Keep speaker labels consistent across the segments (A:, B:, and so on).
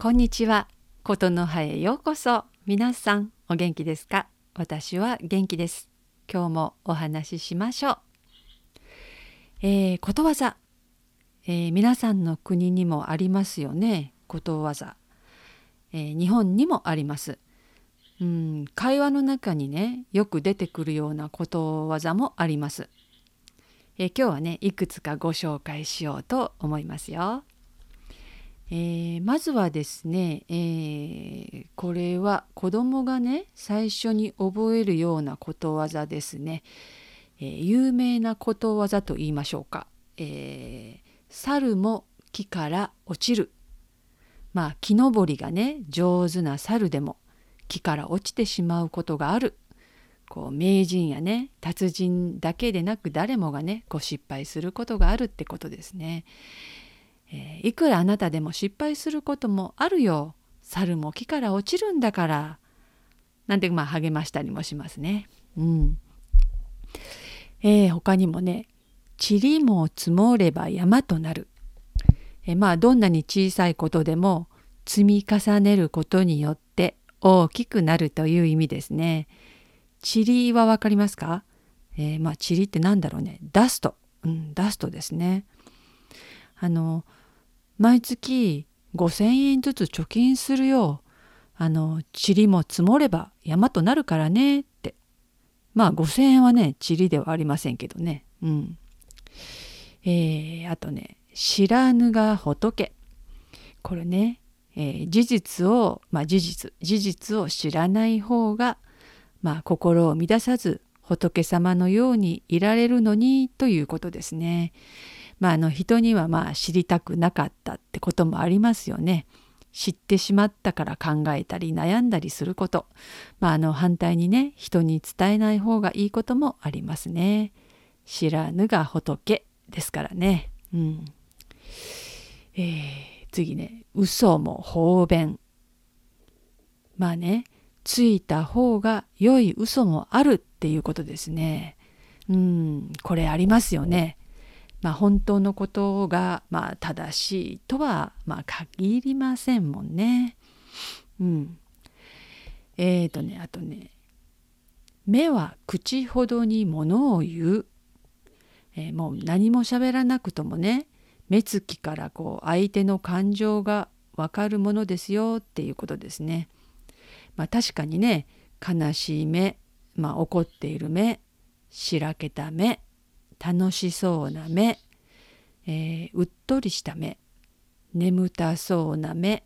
A: こんにちは。ことの葉へようこそ。皆さんお元気ですか？私は元気です。今日もお話ししましょう。えー、ことわざ、えー、皆さんの国にもありますよね。ことわざ、えー、日本にもあります。うん、会話の中にねよく出てくるようなことわざもあります。えー、今日はねいくつかご紹介しようと思いますよ。えー、まずはですね、えー、これは子供がね最初に覚えるようなことわざですね、えー、有名なことわざと言いましょうか、え猿も木から落ちる。まあ木登りがね上手な猿でも木から落ちてしまうことがある。こう名人やね達人だけでなく誰もがねこう失敗することがあるってことですね。えー、いくらあなたでも失敗することもあるよ。猿も木から落ちるんだから。なんてまあ励ましたりもしますね。うん。えー、他にもね「塵も積もれば山となる」えー、まあどんなに小さいことでも積み重ねることによって大きくなるという意味ですね。塵は分かりますか、えー、まあ塵って何だろうね。ダスト、うん、ダストですね。あの毎月5,000円ずつ貯金するよ。あの塵も積もれば山となるからね。って。まあ5,000円はね塵ではありませんけどね。うん。えー、あとね知らぬが仏。これね、えー、事実をまあ事実事実を知らない方がまあ心を乱さず仏様のようにいられるのにということですね。まあ、あの人にはまあ知りたくなかったってこともありますよね。知ってしまったから考えたり悩んだりすること、まあ、あの反対にね人に伝えない方がいいこともありますね。知らぬが仏ですからね。うんえー、次ね嘘も方便。まあねついた方が良い嘘もあるっていうことですね。うんこれありますよね。まあ、本当のことが、まあ、正しいとは、まあ、限りませんもんね。うん。えーとねあとね目は口ほどにものを言う、えー、もう何も喋らなくともね目つきからこう相手の感情がわかるものですよっていうことですね。まあ、確かにね悲しい目、まあ、怒っている目しらけた目楽しそうな目、えー、うっとりした目眠たそうな目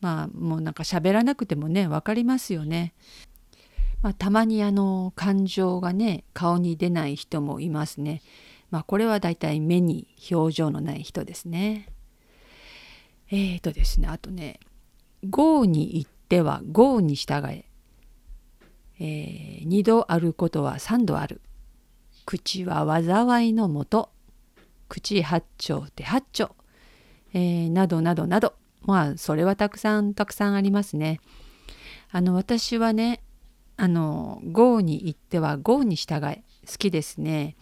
A: まあもうなんか喋らなくてもね分かりますよね。まあ、たまにあの感情がね顔に出ない人もいますね。まあこれはだいたい目に表情のない人ですね。えーとですねあとね「豪に言っては豪に従え」えー「二度あることは三度ある」口は災いのもと口八丁手八丁、えー、などなどなどまあそれはたくさんたくさんありますね。あの私はねあの豪に行っては豪に従え好きですね。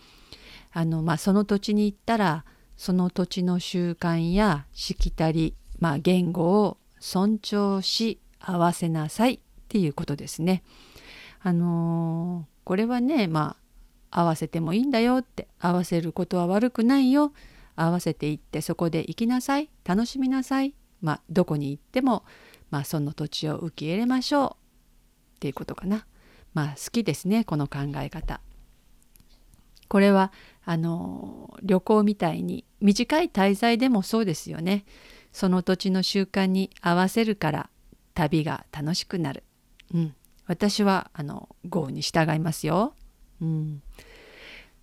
A: あのまあその土地に行ったらその土地の習慣やしきたり、まあ、言語を尊重し合わせなさいっていうことですね。あのー、これはねまあ合わせてもいいんだよって合わせることは悪くないよ合わせていってそこで行きなさい楽しみなさいまあどこに行っても、まあ、その土地を受け入れましょうっていうことかなまあ好きですねこの考え方。これはあの旅行みたいに短い滞在でもそうですよね。その土地の習慣に合わせるから旅が楽しくなる。うん、私はあの GO に従いますよ。うん、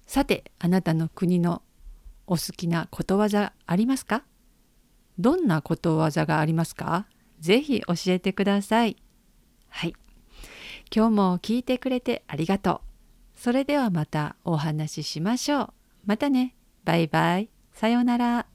A: さてあなたの国のお好きなことわざありますか？どんなことわざがありますか？ぜひ教えてください。はい。今日も聞いてくれてありがとう。それではまたお話ししましょう。またね。バイバイ。さようなら。